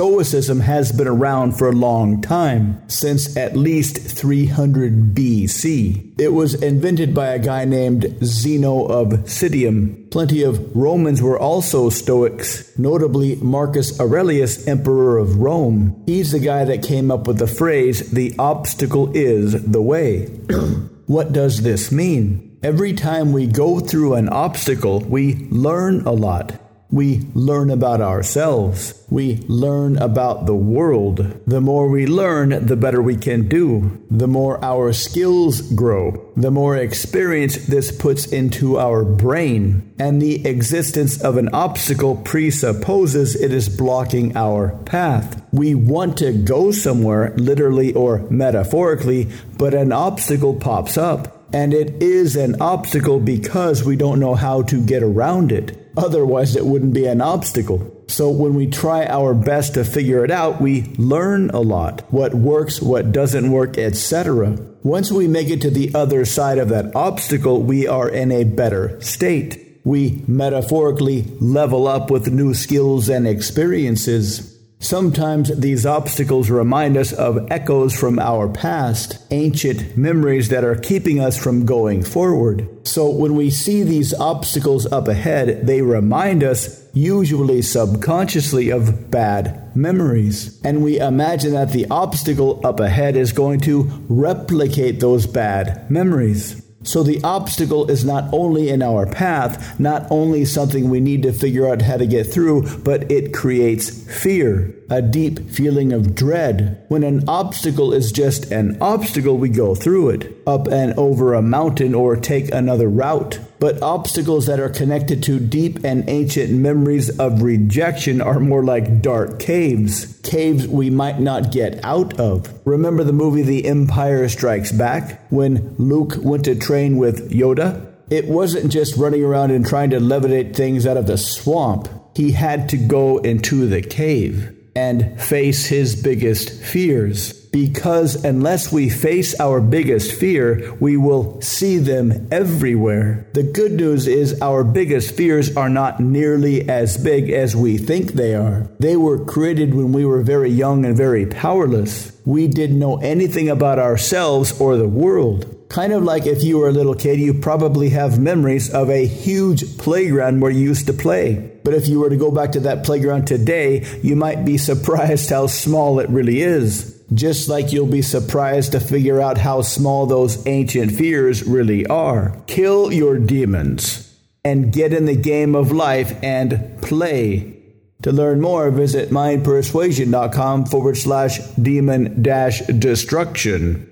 Stoicism has been around for a long time, since at least 300 BC. It was invented by a guy named Zeno of Citium. Plenty of Romans were also Stoics, notably Marcus Aurelius, Emperor of Rome. He's the guy that came up with the phrase, the obstacle is the way. what does this mean? Every time we go through an obstacle, we learn a lot. We learn about ourselves. We learn about the world. The more we learn, the better we can do. The more our skills grow. The more experience this puts into our brain. And the existence of an obstacle presupposes it is blocking our path. We want to go somewhere, literally or metaphorically, but an obstacle pops up. And it is an obstacle because we don't know how to get around it. Otherwise, it wouldn't be an obstacle. So when we try our best to figure it out, we learn a lot. What works, what doesn't work, etc. Once we make it to the other side of that obstacle, we are in a better state. We metaphorically level up with new skills and experiences. Sometimes these obstacles remind us of echoes from our past, ancient memories that are keeping us from going forward. So when we see these obstacles up ahead, they remind us, usually subconsciously, of bad memories. And we imagine that the obstacle up ahead is going to replicate those bad memories. So the obstacle is not only in our path, not only something we need to figure out how to get through, but it creates fear, a deep feeling of dread. When an obstacle is just an obstacle, we go through it, up and over a mountain or take another route. But obstacles that are connected to deep and ancient memories of rejection are more like dark caves, caves we might not get out of. Remember the movie The Empire Strikes Back when Luke went to train with Yoda? It wasn't just running around and trying to levitate things out of the swamp. He had to go into the cave and face his biggest fears. Because unless we face our biggest fear, we will see them everywhere. The good news is our biggest fears are not nearly as big as we think they are. They were created when we were very young and very powerless. We didn't know anything about ourselves or the world. Kind of like if you were a little kid, you probably have memories of a huge playground where you used to play. But if you were to go back to that playground today, you might be surprised how small it really is. Just like you'll be surprised to figure out how small those ancient fears really are. Kill your demons and get in the game of life and play. To learn more, visit mindpersuasion.com forward slash demon dash destruction.